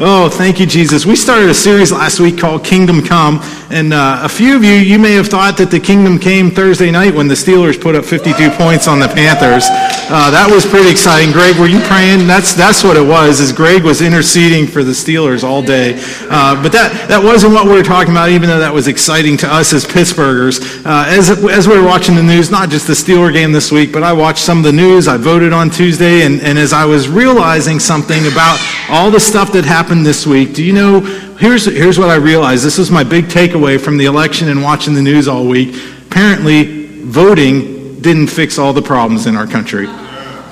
Oh, thank you, Jesus. We started a series last week called Kingdom Come, and uh, a few of you, you may have thought that the kingdom came Thursday night when the Steelers put up 52 points on the Panthers. Uh, that was pretty exciting. Greg, were you praying? That's that's what it was. Is Greg was interceding for the Steelers all day, uh, but that that wasn't what we were talking about. Even though that was exciting to us as Pittsburghers, uh, as as we were watching the news, not just the Steeler game this week, but I watched some of the news. I voted on Tuesday, and, and as I was realizing something about all the stuff that happened this week, do you know? Here's, here's what I realized. This is my big takeaway from the election and watching the news all week. Apparently, voting didn't fix all the problems in our country.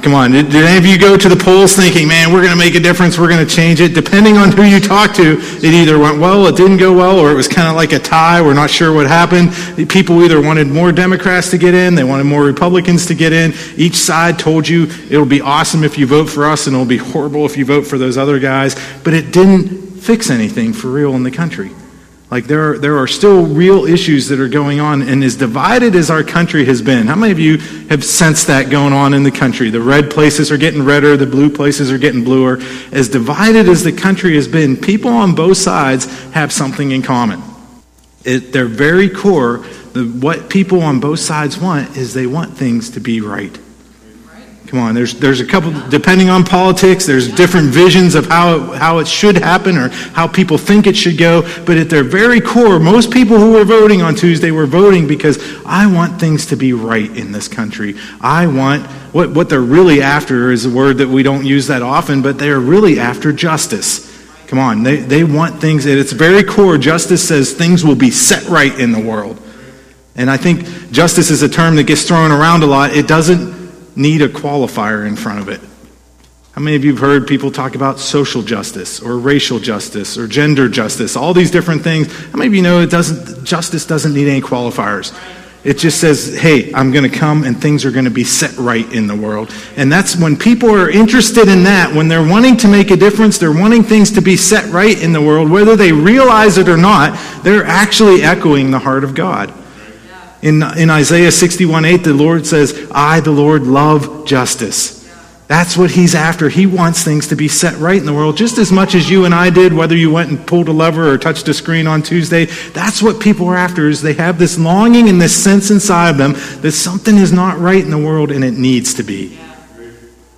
Come on, did, did, any of you go to the polls thinking, man, we're going to make a difference, we're going to change it? Depending on who you talk to, it either went well, it didn't go well, or it was kind of like a tie. We're not sure what happened. People either wanted more Democrats to get in, they wanted more Republicans to get in. Each side told you it'll be awesome if you vote for us, and it'll be horrible if you vote for those other guys. But it didn't fix anything for real in the country. Like there are, there are still real issues that are going on, and as divided as our country has been, how many of you have sensed that going on in the country? The red places are getting redder, the blue places are getting bluer. As divided as the country has been, people on both sides have something in common. At their very core, the, what people on both sides want is they want things to be right. Come on, there's, there's a couple, depending on politics, there's different visions of how it, how it should happen or how people think it should go. But at their very core, most people who were voting on Tuesday were voting because I want things to be right in this country. I want, what, what they're really after is a word that we don't use that often, but they are really after justice. Come on, they, they want things at its very core. Justice says things will be set right in the world. And I think justice is a term that gets thrown around a lot. It doesn't need a qualifier in front of it. How many of you have heard people talk about social justice or racial justice or gender justice, all these different things? How many of you know it doesn't, justice doesn't need any qualifiers? It just says, hey, I'm going to come and things are going to be set right in the world. And that's when people are interested in that, when they're wanting to make a difference, they're wanting things to be set right in the world, whether they realize it or not, they're actually echoing the heart of God. In, in Isaiah 61 8, the Lord says, I, the Lord, love justice. That's what he's after. He wants things to be set right in the world just as much as you and I did, whether you went and pulled a lever or touched a screen on Tuesday. That's what people are after is they have this longing and this sense inside of them that something is not right in the world and it needs to be.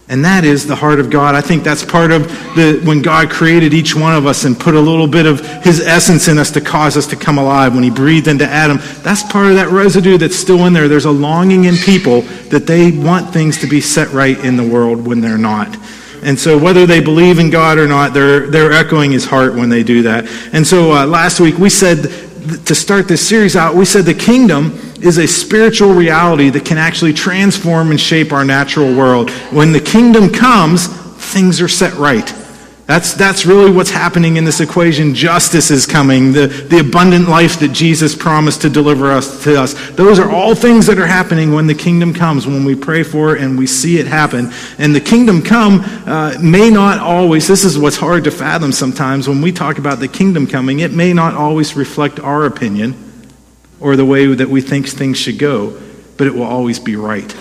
And that is the heart of God. I think that's part of the when God created each one of us and put a little bit of his essence in us to cause us to come alive when he breathed into Adam. That's part of that residue that's still in there. There's a longing in people that they want things to be set right in the world when they're not. And so, whether they believe in God or not, they're, they're echoing his heart when they do that. And so, uh, last week we said to start this series out, we said the kingdom is a spiritual reality that can actually transform and shape our natural world. When the kingdom comes, things are set right. That's, that's really what's happening in this equation. Justice is coming, the, the abundant life that Jesus promised to deliver us to us. Those are all things that are happening when the kingdom comes, when we pray for it and we see it happen. And the kingdom come uh, may not always, this is what's hard to fathom sometimes when we talk about the kingdom coming, it may not always reflect our opinion or the way that we think things should go, but it will always be right.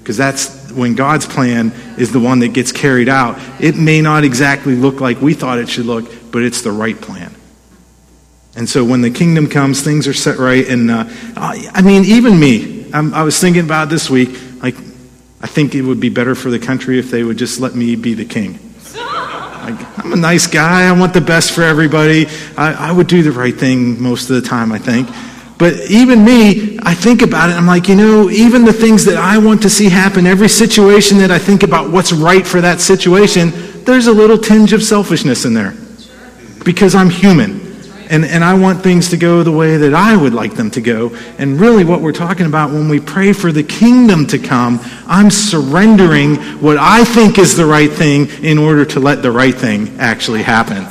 Because that's when God's plan is the one that gets carried out. It may not exactly look like we thought it should look, but it's the right plan. And so when the kingdom comes, things are set right. And uh, I mean, even me, I'm, i was thinking about this week, like, I think it would be better for the country if they would just let me be the king. Like, I'm a nice guy. I want the best for everybody. I, I would do the right thing most of the time, I think. But even me, I think about it. I'm like, you know, even the things that I want to see happen, every situation that I think about what's right for that situation, there's a little tinge of selfishness in there. Because I'm human. And, and I want things to go the way that I would like them to go. And really, what we're talking about when we pray for the kingdom to come, I'm surrendering what I think is the right thing in order to let the right thing actually happen.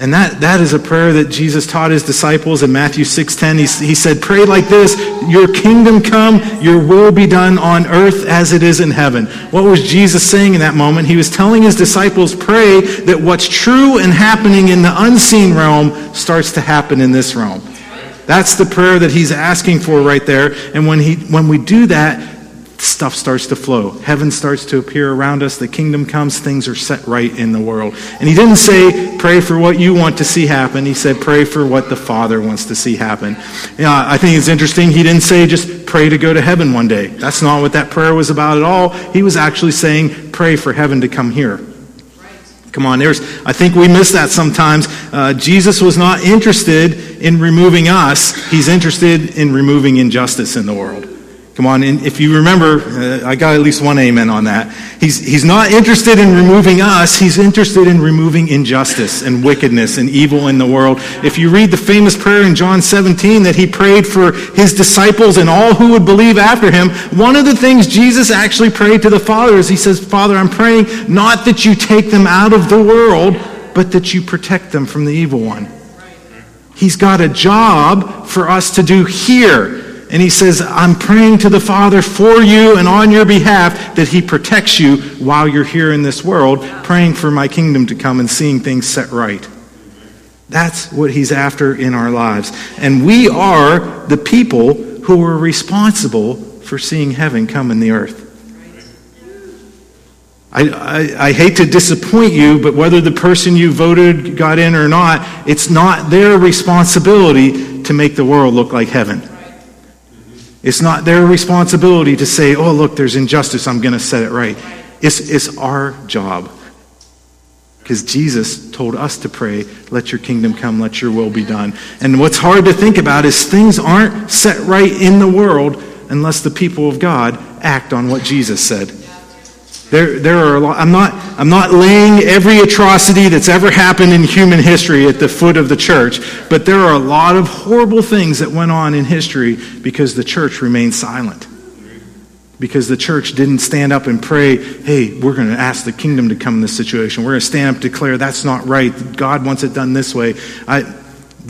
And that, that is a prayer that Jesus taught his disciples in Matthew 6.10. He, he said, pray like this, your kingdom come, your will be done on earth as it is in heaven. What was Jesus saying in that moment? He was telling his disciples, pray that what's true and happening in the unseen realm starts to happen in this realm. That's the prayer that he's asking for right there. And when, he, when we do that, stuff starts to flow. Heaven starts to appear around us. The kingdom comes. Things are set right in the world. And he didn't say, pray for what you want to see happen. He said, pray for what the Father wants to see happen. Know, I think it's interesting. He didn't say, just pray to go to heaven one day. That's not what that prayer was about at all. He was actually saying, pray for heaven to come here. Come on, there's, I think we miss that sometimes. Uh, Jesus was not interested in removing us, he's interested in removing injustice in the world. Come on, and if you remember, uh, I got at least one amen on that. He's, he's not interested in removing us, he's interested in removing injustice and wickedness and evil in the world. If you read the famous prayer in John 17 that he prayed for his disciples and all who would believe after him, one of the things Jesus actually prayed to the Father is he says, Father, I'm praying not that you take them out of the world, but that you protect them from the evil one. He's got a job for us to do here and he says, I'm praying to the Father for you and on your behalf that he protects you while you're here in this world, praying for my kingdom to come and seeing things set right. That's what he's after in our lives. And we are the people who are responsible for seeing heaven come in the earth. I, I, I, hate to disappoint you, but whether the person you voted got in or not, it's not their responsibility to make the world look like heaven. It's not their responsibility to say, oh, look, there's injustice, I'm going to set it right. It's, it's our job. Because Jesus told us to pray, let your kingdom come, let your will be done. And what's hard to think about is things aren't set right in the world unless the people of God act on what Jesus said. There, there are lot, I'm not, I'm not laying every atrocity that's ever happened in human history at the foot of the church, but there are a lot of horrible things that went on in history because the church remained silent. Because the church didn't stand up and pray, hey, we're going to ask the kingdom to come in this situation. We're going to stand up and declare that's not right. God wants it done this way. I,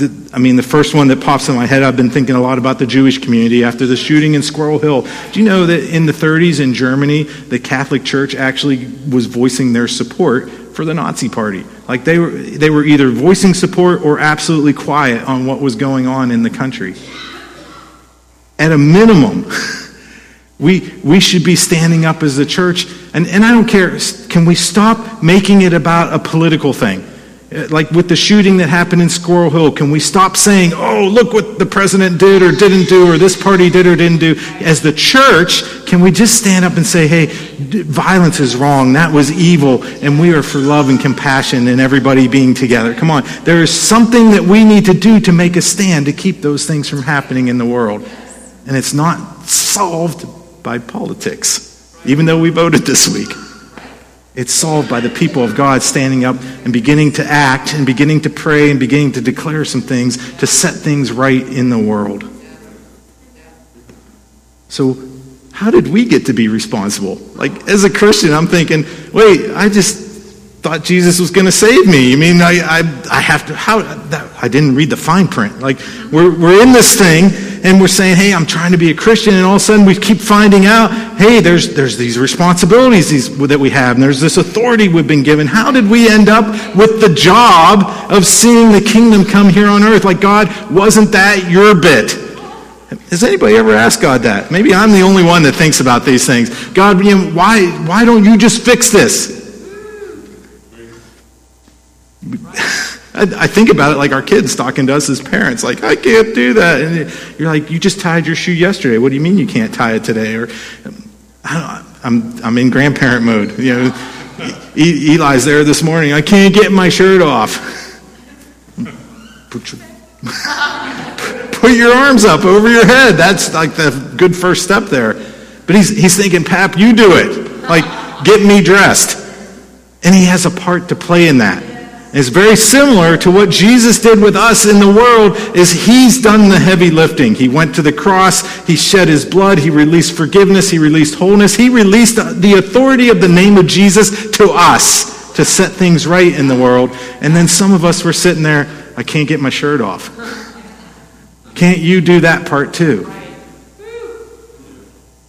the, I mean, the first one that pops in my head, I've been thinking a lot about the Jewish community after the shooting in Squirrel Hill. Do you know that in the 30s in Germany, the Catholic Church actually was voicing their support for the Nazi Party? Like they were, they were either voicing support or absolutely quiet on what was going on in the country. At a minimum, we, we should be standing up as the church. And, and I don't care, can we stop making it about a political thing? Uh, like with the shooting that happened in Squirrel Hill, can we stop saying, oh, look what the president did or didn't do, or this party did or didn't do? As the church, can we just stand up and say, hey, violence is wrong, that was evil, and we are for love and compassion and everybody being together? Come on. There is something that we need to do to make a stand to keep those things from happening in the world. And it's not solved by politics, even though we voted this week. It's solved by the people of God standing up and beginning to act and beginning to pray and beginning to declare some things to set things right in the world. So, how did we get to be responsible? Like, as a Christian, I'm thinking, wait, I just thought Jesus was going to save me. I mean, I, I, I have to, how, that, I didn't read the fine print. Like, we're, we're in this thing, and we're saying, hey, I'm trying to be a Christian, and all of a sudden we keep finding out, hey, there's, there's these responsibilities these, that we have, and there's this authority we've been given. How did we end up with the job of seeing the kingdom come here on earth? Like, God, wasn't that your bit? Has anybody ever asked God that? Maybe I'm the only one that thinks about these things. God, you know, why, why don't you just fix this? I, think about it like our kids talking to us as parents, like, I can't do that. And you're like, you just tied your shoe yesterday. What do you mean you can't tie it today? Or, I am I'm in grandparent mode. You know, Eli's there this morning. I can't get my shirt off. Put your, put your arms up over your head. That's like the good first step there. But he's, he's thinking, Pap, you do it. Like, get me dressed. And he has a part to play in that. It's very similar to what Jesus did with us in the world is he's done the heavy lifting. He went to the cross, he shed his blood, he released forgiveness, he released wholeness, he released the authority of the name of Jesus to us to set things right in the world. And then some of us were sitting there, I can't get my shirt off. Can't you do that part too?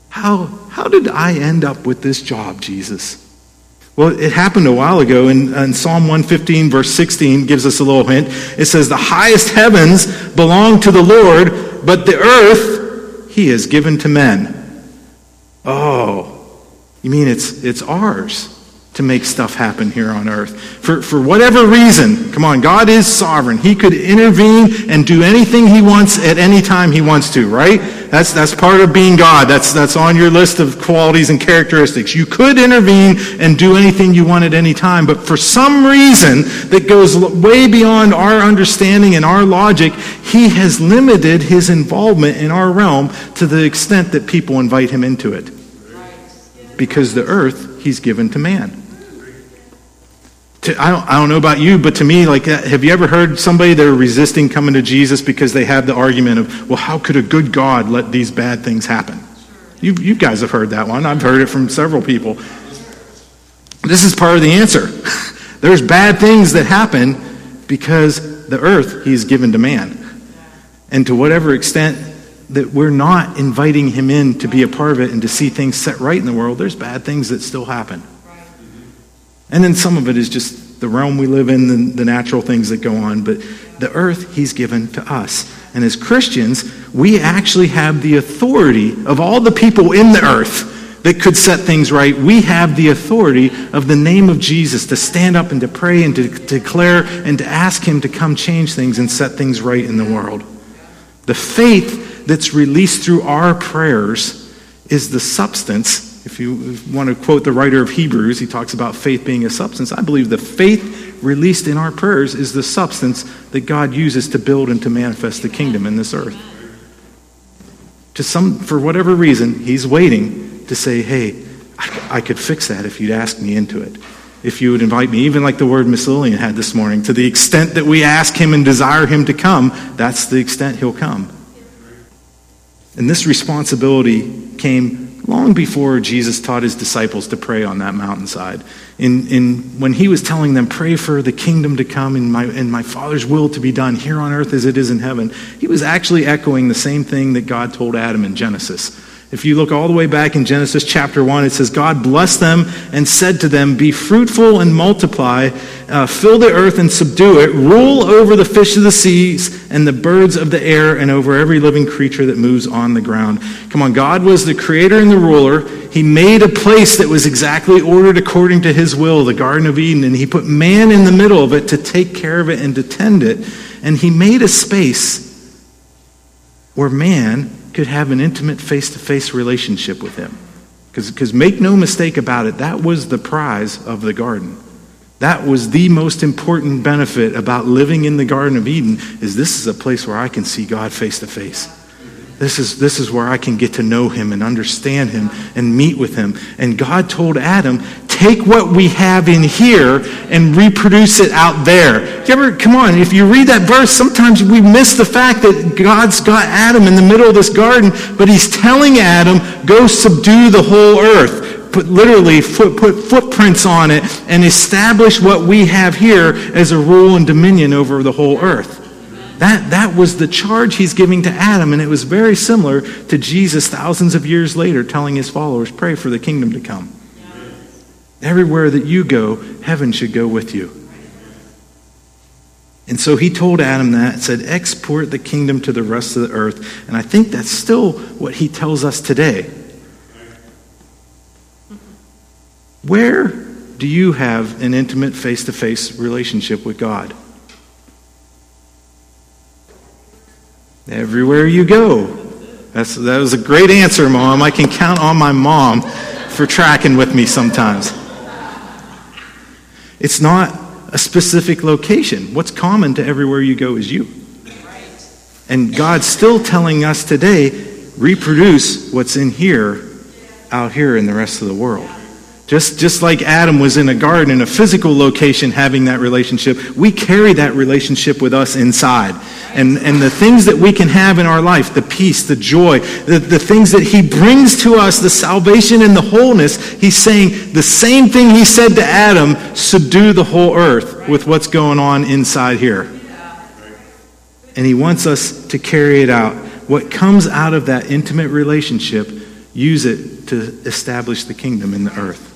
How, how did I end up with this job, Jesus? Well, it happened a while ago, and, Psalm 115, verse 16, gives us a little hint. It says, The highest heavens belong to the Lord, but the earth he has given to men. Oh, you mean it's, it's ours to make stuff happen here on earth. For, for whatever reason, come on, God is sovereign. He could intervene and do anything he wants at any time he wants to, right? That's, that's part of being God. That's, that's on your list of qualities and characteristics. You could intervene and do anything you want at any time, but for some reason that goes way beyond our understanding and our logic, he has limited his involvement in our realm to the extent that people invite him into it. Because the earth he's given to man. To, I, don't, I don't know about you, but to me, like, uh, have you ever heard somebody that are resisting coming to Jesus because they have the argument of, well, how could a good God let these bad things happen? You, you guys have heard that one. I've heard it from several people. This is part of the answer. There's bad things that happen because the earth he's given to man. And to whatever extent that we're not inviting him in to be a part of it and to see things set right in the world, there's bad things that still happen. And then some of it is just the realm we live in, the, the natural things that go on. But the earth he's given to us. And as Christians, we actually have the authority of all the people in the earth that could set things right. We have the authority of the name of Jesus to stand up and to pray and to, to declare and to ask him to come change things and set things right in the world. The faith that's released through our prayers is the substance if you want to quote the writer of Hebrews, he talks about faith being a substance. I believe the faith released in our prayers is the substance that God uses to build and to manifest the kingdom in this earth. To some, for whatever reason, he's waiting to say, hey, I, I could fix that if you'd ask me into it. If you would invite me, even like the word Miss Lillian had this morning, to the extent that we ask him and desire him to come, that's the extent he'll come. And this responsibility came long before Jesus taught his disciples to pray on that mountainside. In, in, when he was telling them, pray for the kingdom to come and my, and my Father's will to be done here on earth as it is in heaven, he was actually echoing the same thing that God told Adam in Genesis. If you look all the way back in Genesis chapter 1, it says, God blessed them and said to them, Be fruitful and multiply, uh, fill the earth and subdue it, rule over the fish of the seas and the birds of the air, and over every living creature that moves on the ground. Come on, God was the creator and the ruler. He made a place that was exactly ordered according to his will, the Garden of Eden, and he put man in the middle of it to take care of it and to tend it. And he made a space where man could have an intimate face to face relationship with him. Because make no mistake about it, that was the prize of the garden. That was the most important benefit about living in the Garden of Eden is this is a place where I can see God face to face. This is, this is where I can get to know him and understand him and meet with him. And God told Adam, take what we have in here and reproduce it out there. You ever, come on, if you read that verse, sometimes we miss the fact that God's got Adam in the middle of this garden, but he's telling Adam, go subdue the whole earth. Put literally foot, put footprints on it and establish what we have here as a rule and dominion over the whole earth. That, that was the charge he's giving to Adam, and it was very similar to Jesus thousands of years later telling his followers, pray for the kingdom to come. Everywhere that you go, heaven should go with you. And so he told Adam that, said, export the kingdom to the rest of the earth. And I think that's still what he tells us today. Where do you have an intimate face to face relationship with God? Everywhere you go. That's, that was a great answer, Mom. I can count on my mom for tracking with me sometimes. It's not a specific location. What's common to everywhere you go is you. And God's still telling us today reproduce what's in here out here in the rest of the world. Just, just like Adam was in a garden in a physical location having that relationship, we carry that relationship with us inside. And, and the things that we can have in our life, the peace, the joy, the, the things that he brings to us, the salvation and the wholeness, he's saying the same thing he said to Adam, subdue the whole earth with what's going on inside here. And he wants us to carry it out. What comes out of that intimate relationship, use it to establish the kingdom in the earth.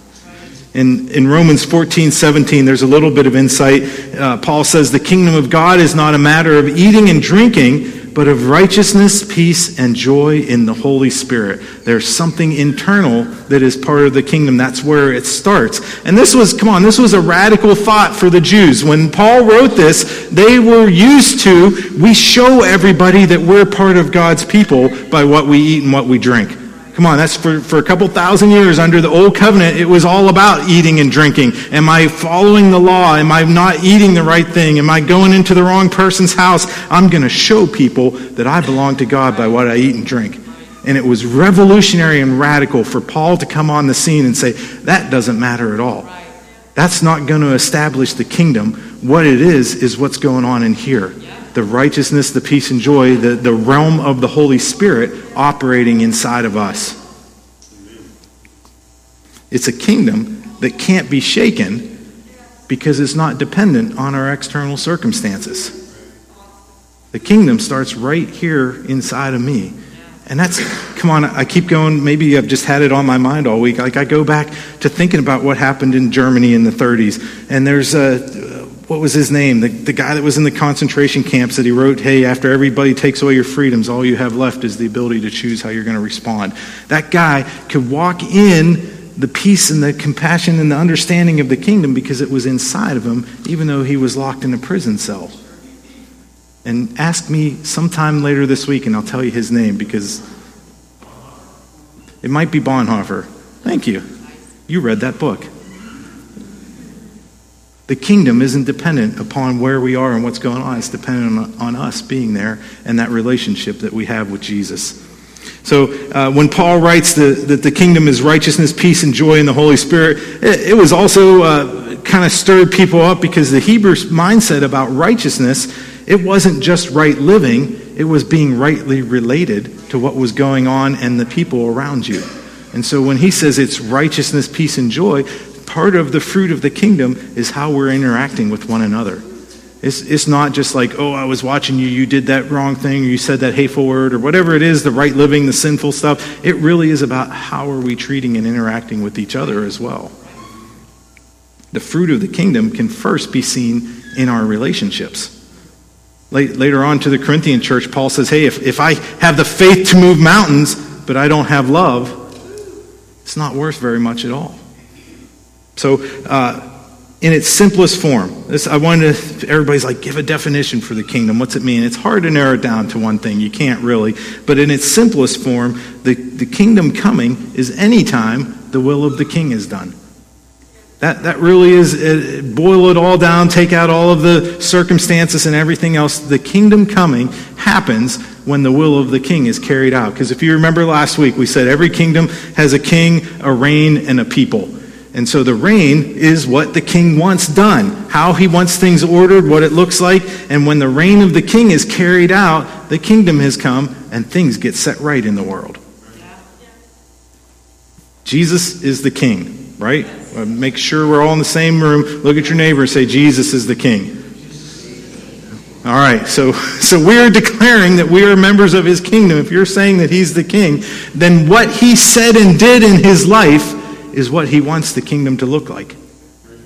In, in Romans 14, 17, there's a little bit of insight. Uh, Paul says, The kingdom of God is not a matter of eating and drinking, but of righteousness, peace, and joy in the Holy Spirit. There's something internal that is part of the kingdom. That's where it starts. And this was, come on, this was a radical thought for the Jews. When Paul wrote this, they were used to, we show everybody that we're part of God's people by what we eat and what we drink. Come on, that's for, for a couple thousand years under the old covenant, it was all about eating and drinking. Am I following the law? Am I not eating the right thing? Am I going into the wrong person's house? I'm going to show people that I belong to God by what I eat and drink. And it was revolutionary and radical for Paul to come on the scene and say, that doesn't matter at all. That's not going to establish the kingdom. What it is, is what's going on in here the righteousness, the peace, and joy, the, the realm of the Holy Spirit operating inside of us. It's a kingdom that can't be shaken because it's not dependent on our external circumstances. The kingdom starts right here inside of me. And that's, come on, I keep going. Maybe I've just had it on my mind all week. Like I go back to thinking about what happened in Germany in the 30s. And there's a, what was his name? The, the guy that was in the concentration camps that he wrote, Hey, after everybody takes away your freedoms, all you have left is the ability to choose how you're going to respond. That guy could walk in the peace and the compassion and the understanding of the kingdom because it was inside of him, even though he was locked in a prison cell. And ask me sometime later this week, and I'll tell you his name because it might be Bonhoeffer. Thank you. You read that book. The kingdom isn't dependent upon where we are and what's going on. It's dependent on, on us being there and that relationship that we have with Jesus. So uh, when Paul writes the, that the kingdom is righteousness, peace, and joy in the Holy Spirit, it, it was also uh, kind of stirred people up because the Hebrew mindset about righteousness, it wasn't just right living, it was being rightly related to what was going on and the people around you. And so when he says it's righteousness, peace, and joy, part of the fruit of the kingdom is how we're interacting with one another. It's, it's not just like, oh, I was watching you, you did that wrong thing, or you said that hateful word, or whatever it is, the right living, the sinful stuff. It really is about how are we treating and interacting with each other as well. The fruit of the kingdom can first be seen in our relationships. Later on to the Corinthian church, Paul says, hey, if, if I have the faith to move mountains, but I don't have love, it's not worth very much at all. So, uh, in its simplest form, this, I wanted to, everybody's like, give a definition for the kingdom. What's it mean? It's hard to narrow it down to one thing. You can't really. But in its simplest form, the, the kingdom coming is any time the will of the king is done. That, that really is, uh, boil it all down, take out all of the circumstances and everything else. The kingdom coming happens when the will of the king is carried out. Because if you remember last week, we said every kingdom has a king, a reign, and a people. And so the reign is what the king wants done, how he wants things ordered, what it looks like. And when the reign of the king is carried out, the kingdom has come and things get set right in the world. Jesus is the king, right? Uh, make sure we're all in the same room. Look at your neighbor and say, Jesus is the king. All right, so, so we're declaring that we are members of his kingdom. If you're saying that he's the king, then what he said and did in his life is what he wants the kingdom to look like.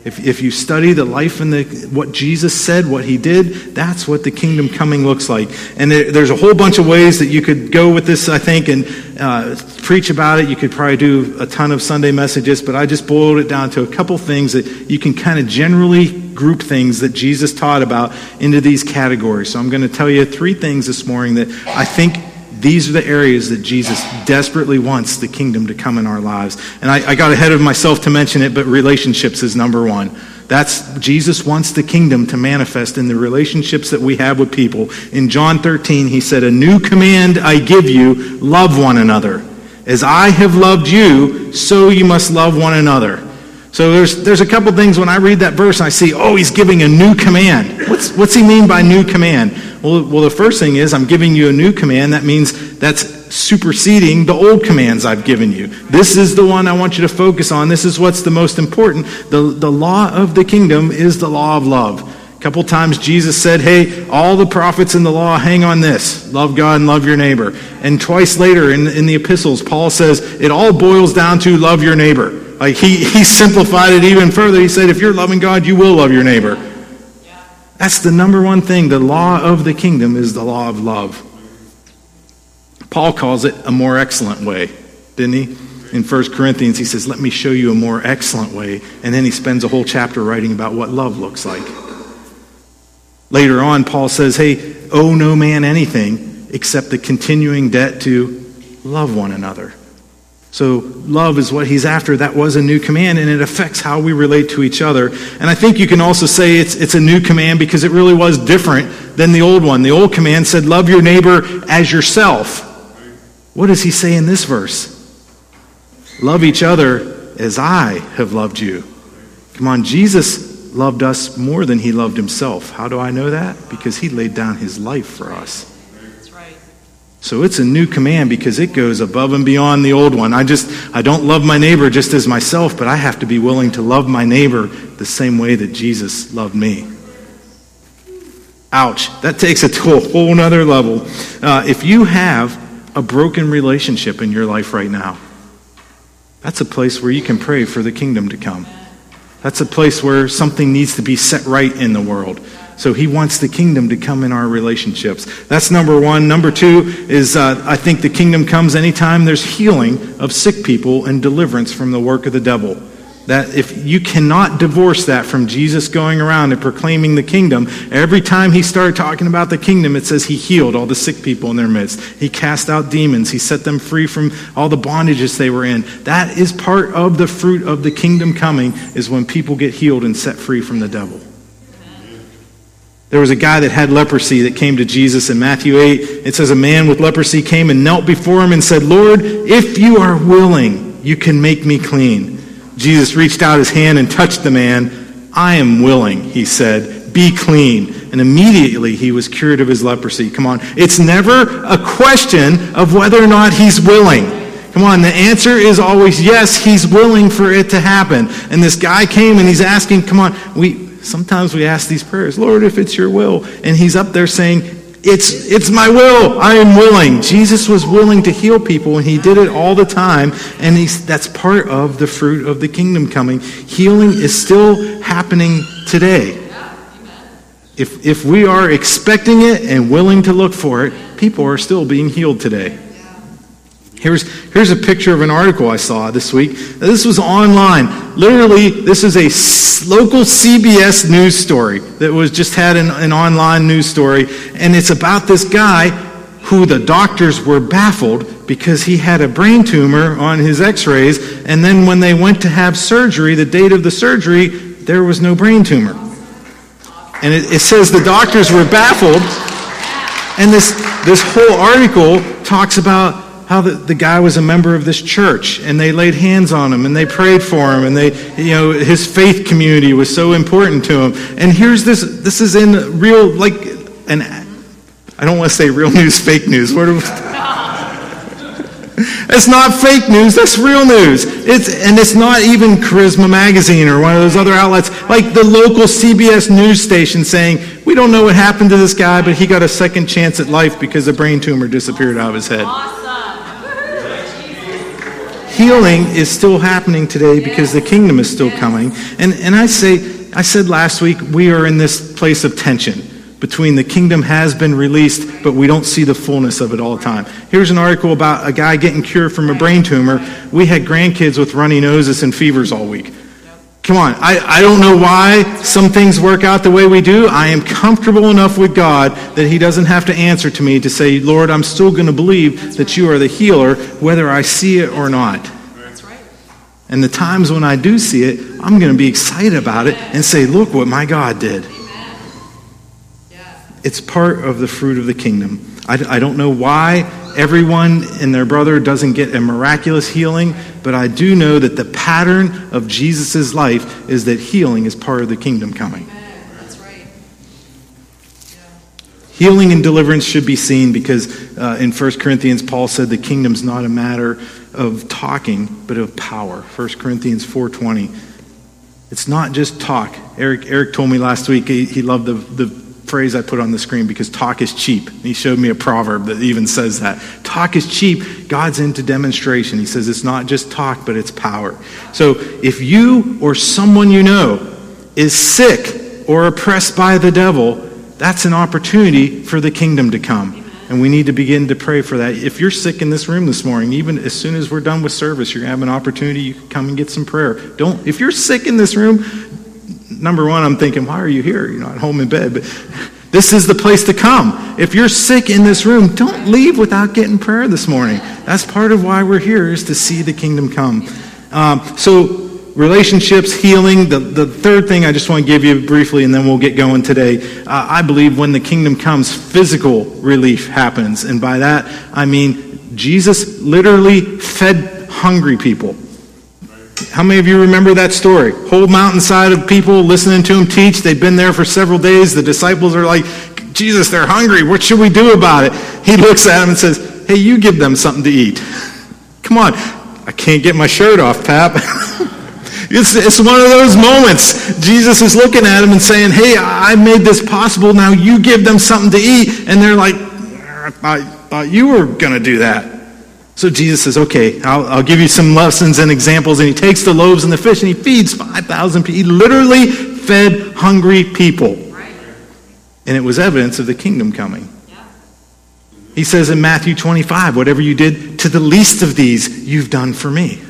If, if you study the life and the, what Jesus said, what he did, that's what the kingdom coming looks like. And there, there's a whole bunch of ways that you could go with this, I think, and uh, preach about it. You could probably do a ton of Sunday messages, but I just boiled it down to a couple things that you can kind of generally group things that Jesus taught about into these categories. So I'm going to tell you three things this morning that I think these are the areas that Jesus desperately wants the kingdom to come in our lives. And I, I, got ahead of myself to mention it, but relationships is number one. That's Jesus wants the kingdom to manifest in the relationships that we have with people. In John 13, he said, A new command I give you love one another. As I have loved you, so you must love one another. So there's, there's a couple things when I read that verse, I see, oh, he's giving a new command. What's, what's he mean by new command? Well, well, the first thing is I'm giving you a new command. That means that's superseding the old commands I've given you. This is the one I want you to focus on. This is what's the most important. The, the law of the kingdom is the law of love. A couple times Jesus said, Hey, all the prophets in the law hang on this love God and love your neighbor. And twice later in, in the epistles, Paul says it all boils down to love your neighbor. Like he, he simplified it even further. He said, If you're loving God, you will love your neighbor. That's the number one thing. The law of the kingdom is the law of love. Paul calls it a more excellent way, didn't he? In 1 Corinthians, he says, Let me show you a more excellent way. And then he spends a whole chapter writing about what love looks like. Later on, Paul says, Hey, owe no man anything except the continuing debt to love one another. So, love is what he's after. That was a new command, and it affects how we relate to each other. And I think you can also say it's, it's a new command because it really was different than the old one. The old command said, Love your neighbor as yourself. What does he say in this verse? Love each other as I have loved you. Come on, Jesus loved us more than he loved himself. How do I know that? Because he laid down his life for us. So it's a new command because it goes above and beyond the old one. I just I don't love my neighbor just as myself, but I have to be willing to love my neighbor the same way that Jesus loved me. Ouch. That takes it to a whole nother level. Uh, if you have a broken relationship in your life right now, that's a place where you can pray for the kingdom to come. That's a place where something needs to be set right in the world. So he wants the kingdom to come in our relationships. That's number one. Number two is uh, I think the kingdom comes anytime there's healing of sick people and deliverance from the work of the devil. That if you cannot divorce that from Jesus going around and proclaiming the kingdom, every time he started talking about the kingdom, it says he healed all the sick people in their midst. He cast out demons. He set them free from all the bondages they were in. That is part of the fruit of the kingdom coming, is when people get healed and set free from the devil. There was a guy that had leprosy that came to Jesus in Matthew 8. It says, A man with leprosy came and knelt before him and said, Lord, if you are willing, you can make me clean. Jesus reached out his hand and touched the man. I am willing, he said. Be clean. And immediately he was cured of his leprosy. Come on. It's never a question of whether or not he's willing. Come on, the answer is always yes, he's willing for it to happen. And this guy came and he's asking, come on, we, sometimes we ask these prayers, Lord, if it's your will. And he's up there saying, it's, it's my will. I am willing. Jesus was willing to heal people, and he did it all the time. And he's, that's part of the fruit of the kingdom coming. Healing is still happening today. If, if we are expecting it and willing to look for it, people are still being healed today. Here's, here's a picture of an article I saw this week. This was online. Literally, this is a local CBS news story that was just had an, an online news story. And it's about this guy who the doctors were baffled because he had a brain tumor on his x rays. And then when they went to have surgery, the date of the surgery, there was no brain tumor. And it, it says the doctors were baffled. And this, this whole article talks about how the, the guy was a member of this church and they laid hands on him and they prayed for him and they, you know, his faith community was so important to him. And here's this, this is in real, like, an, I don't want to say real news, fake news. What are, it's not fake news, that's real news. It's, and it's not even Charisma Magazine or one of those other outlets, like the local CBS news station saying, we don't know what happened to this guy, but he got a second chance at life because a brain tumor disappeared out of his head healing is still happening today because the kingdom is still coming. And, and I say, I said last week, we are in this place of tension between the kingdom has been released, but we don't see the fullness of it all the time. Here's an article about a guy getting cured from a brain tumor. We had grandkids with runny noses and fevers all week. Come on, I, I don't know why some things work out the way we do. I am comfortable enough with God that He doesn't have to answer to me to say, Lord, I'm still going to believe that you are the healer, whether I see it or not. That's right. And the times when I do see it, I'm going to be excited about it and say, look what my God did. Yeah. It's part of the fruit of the kingdom. I, I don't know why everyone and their brother doesn't get a miraculous healing, but I do know that the pattern of Jesus' life is that healing is part of the kingdom coming. That's right. Healing and deliverance should be seen because uh, in 1 Corinthians, Paul said the kingdom's not a matter of talking, but of power. 1 Corinthians 4.20. It's not just talk. Eric, Eric told me last week he, he loved the, the phrase I put on the screen because talk is cheap. He showed me a proverb that even says that. Talk is cheap. God's into demonstration. He says it's not just talk, but it's power. So if you or someone you know is sick or oppressed by the devil, that's an opportunity for the kingdom to come. And we need to begin to pray for that. If you're sick in this room this morning, even as soon as we're done with service, you're going to have an opportunity. You can come and get some prayer. Don't, if you're sick in this room, number one, I'm thinking, why are you here? You're not home in bed. But this is the place to come. If you're sick in this room, don't leave without getting prayer this morning. That's part of why we're here, is to see the kingdom come. Um, so, relationships, healing. The, the third thing I just want to give you briefly, and then we'll get going today. Uh, I believe when the kingdom comes, physical relief happens. And by that, I mean Jesus literally fed hungry people. How many of you remember that story? Whole mountainside of people listening to him teach. They've been there for several days. The disciples are like, Jesus, they're hungry. What should we do about it? He looks at them and says, Hey, you give them something to eat. Come on. I can't get my shirt off, Pap. it's, it's one of those moments. Jesus is looking at him and saying, Hey, I made this possible. Now you give them something to eat. And they're like, I thought you were going to do that. So Jesus says, okay, I'll, I'll, give you some lessons and examples. And he takes the loaves and the fish and he feeds 5,000 people. He literally fed hungry people. And it was evidence of the kingdom coming. He says in Matthew 25, whatever you did to the least of these, you've done for me.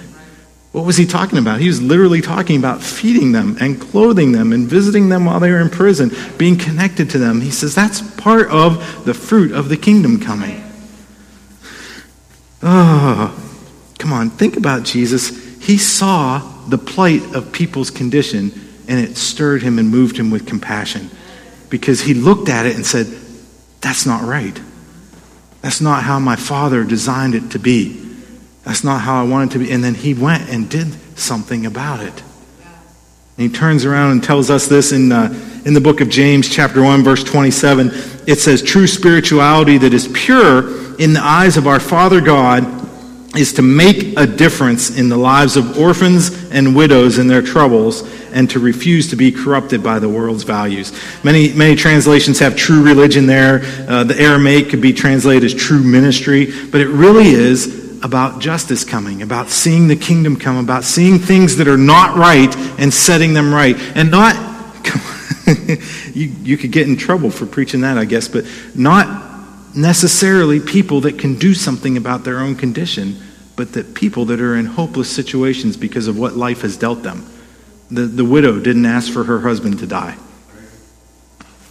What was he talking about? He was literally talking about feeding them and clothing them and visiting them while they were in prison, being connected to them. He says that's part of the fruit of the kingdom coming. Oh, come on, think about Jesus. He saw the plight of people's condition and it stirred him and moved him with compassion because he looked at it and said, That's not right. That's not how my father designed it to be. That's not how I wanted it to be. And then he went and did something about it. And he turns around and tells us this in, uh, in the book of James, chapter 1, verse 27. It says, True spirituality that is pure in the eyes of our Father God is to make a difference in the lives of orphans and widows in their troubles and to refuse to be corrupted by the world's values. Many, many translations have true religion there. Uh, the Aramaic could be translated as true ministry, but it really is about justice coming, about seeing the kingdom come, about seeing things that are not right and setting them right. And not, you, you could get in trouble for preaching that, I guess, but not necessarily people that can do something about their own condition, but that people that are in hopeless situations because of what life has dealt them. The, the widow didn't ask for her husband to die.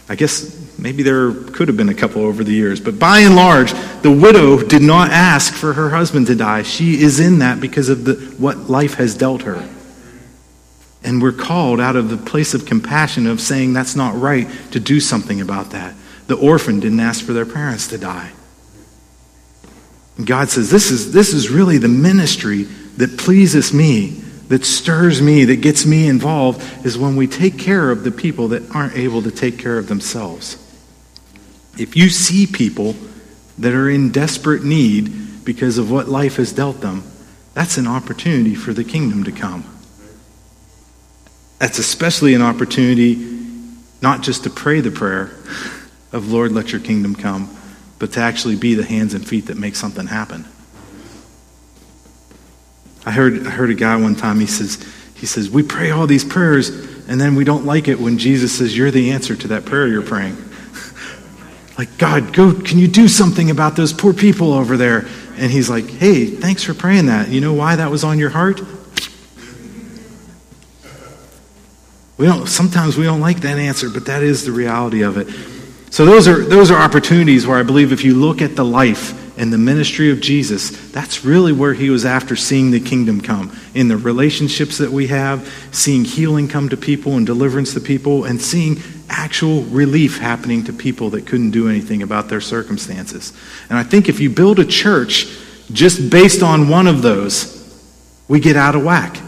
I guess maybe there could have been a couple over the years, but by and large, the widow did not ask for her husband to die. She is in that because of the, what life has dealt her. And we're called out of the place of compassion of saying that's not right to do something about that. The orphan didn't ask for their parents to die. And God says, this is, this is really the ministry that pleases me, that stirs me, that gets me involved, is when we take care of the people that aren't able to take care of themselves. If you see people that are in desperate need because of what life has dealt them, that's an opportunity for the kingdom to come. That's especially an opportunity not just to pray the prayer of Lord, let your kingdom come, but to actually be the hands and feet that make something happen. I heard, I heard a guy one time, he says, he says, We pray all these prayers, and then we don't like it when Jesus says, You're the answer to that prayer you're praying. like, God, go, can you do something about those poor people over there? And he's like, Hey, thanks for praying that. You know why that was on your heart? We don't, sometimes we don't like that answer, but that is the reality of it. So those are, those are opportunities where I believe if you look at the life and the ministry of Jesus, that's really where he was after seeing the kingdom come. In the relationships that we have, seeing healing come to people and deliverance to people, and seeing actual relief happening to people that couldn't do anything about their circumstances. And I think if you build a church just based on one of those, we get out of whack.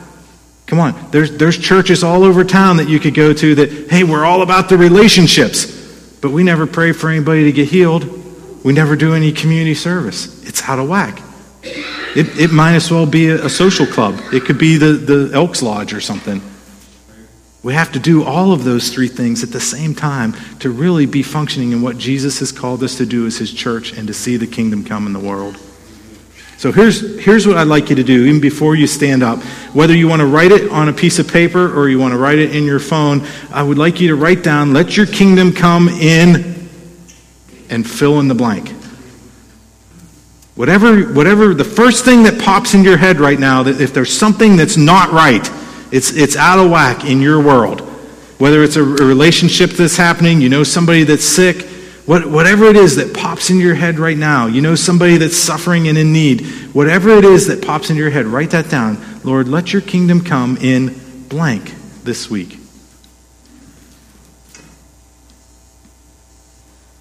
Come on, there's, there's churches all over town that you could go to that, hey, we're all about the relationships. But we never pray for anybody to get healed. We never do any community service. It's out of whack. It, it might as well be a, a social club. It could be the, the Elks Lodge or something. We have to do all of those three things at the same time to really be functioning in what Jesus has called us to do as his church and to see the kingdom come in the world. So here's, here's what I'd like you to do, even before you stand up. Whether you want to write it on a piece of paper or you want to write it in your phone, I would like you to write down, let your kingdom come in and fill in the blank. Whatever, whatever, the first thing that pops into your head right now, that if there's something that's not right, it's, it's out of whack in your world. Whether it's a, a relationship that's happening, you know somebody that's sick, what, whatever it is that pops into your head right now, you know somebody that's suffering and in need, whatever it is that pops into your head, write that down. Lord, let your kingdom come in blank this week.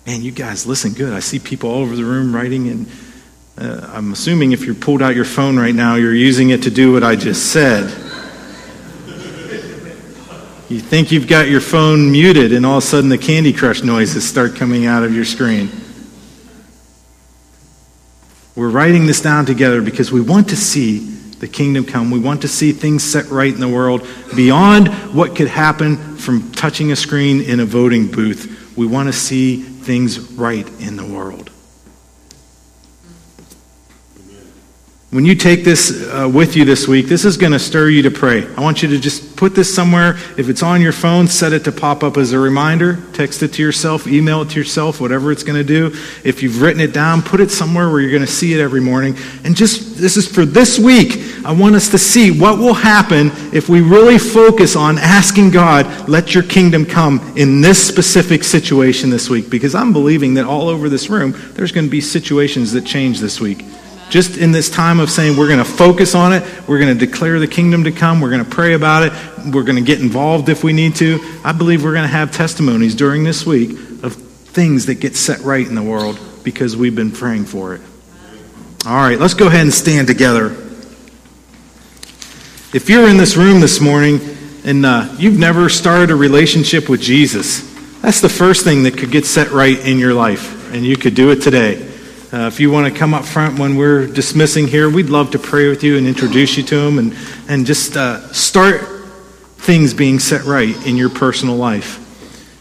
Man, you guys listen good. I see people all over the room writing, and uh, I'm assuming if you pulled out your phone right now, you're using it to do what I just said. You think you've got your phone muted, and all of a sudden the Candy Crush noises start coming out of your screen. We're writing this down together because we want to see the kingdom come. We want to see things set right in the world beyond what could happen from touching a screen in a voting booth. We want to see things right in the world. When you take this uh, with you this week, this is going to stir you to pray. I want you to just put this somewhere. If it's on your phone, set it to pop up as a reminder. Text it to yourself, email it to yourself, whatever it's going to do. If you've written it down, put it somewhere where you're going to see it every morning. And just, this is for this week. I want us to see what will happen if we really focus on asking God, let your kingdom come in this specific situation this week. Because I'm believing that all over this room, there's going to be situations that change this week just in this time of saying we're going to focus on it, we're going to declare the kingdom to come, we're going to pray about it, we're going to get involved if we need to. I believe we're going to have testimonies during this week of things that get set right in the world because we've been praying for it. All right, let's go ahead and stand together. If you're in this room this morning and uh, you've never started a relationship with Jesus, that's the first thing that could get set right in your life, and you could do it today. Uh, if you want to come up front when we're dismissing here, we'd love to pray with you and introduce you to them and, and just uh, start things being set right in your personal life.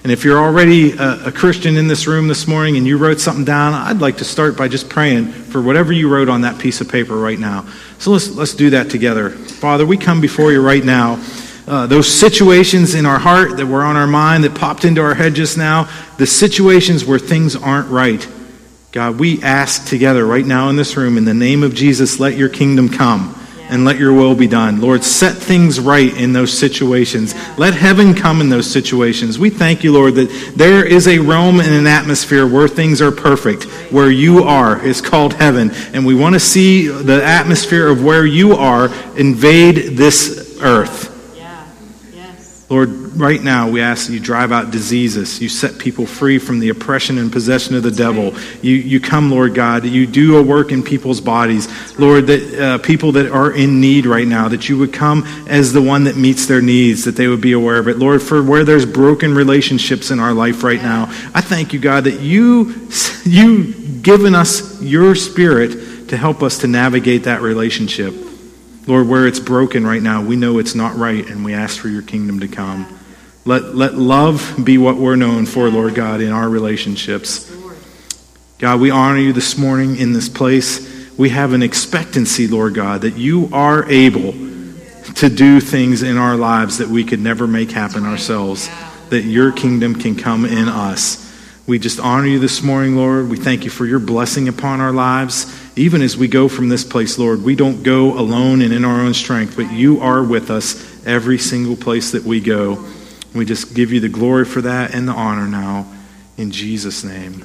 And if you're already a, a, Christian in this room this morning and you wrote something down, I'd like to start by just praying for whatever you wrote on that piece of paper right now. So let's, let's do that together. Father, we come before you right now. Uh, those situations in our heart that were on our mind that popped into our head just now, the situations where things aren't right. God, we ask together right now in this room, in the name of Jesus, let your kingdom come and let your will be done. Lord, set things right in those situations. Let heaven come in those situations. We thank you, Lord, that there is a realm and an atmosphere where things are perfect, where you are is called heaven. And we want to see the atmosphere of where you are invade this earth. Lord, right now we ask that you drive out diseases. You set people free from the oppression and possession of the devil. You, you come, Lord God. You do a work in people's bodies. Lord, that uh, people that are in need right now, that you would come as the one that meets their needs, that they would be aware of it. Lord, for where there's broken relationships in our life right now, I thank you, God, that you, you've given us your spirit to help us to navigate that relationship. Lord, where it's broken right now, we know it's not right, and we ask for your kingdom to come. Let, let love be what we're known for, Lord God, in our relationships. God, we honor you this morning in this place. We have an expectancy, Lord God, that you are able to do things in our lives that we could never make happen ourselves, that your kingdom can come in us. We just honor you this morning, Lord. We thank you for your blessing upon our lives. Even as we go from this place, Lord, we don't go alone and in our own strength, but you are with us every single place that we go. We just give you the glory for that and the honor now. In Jesus' name.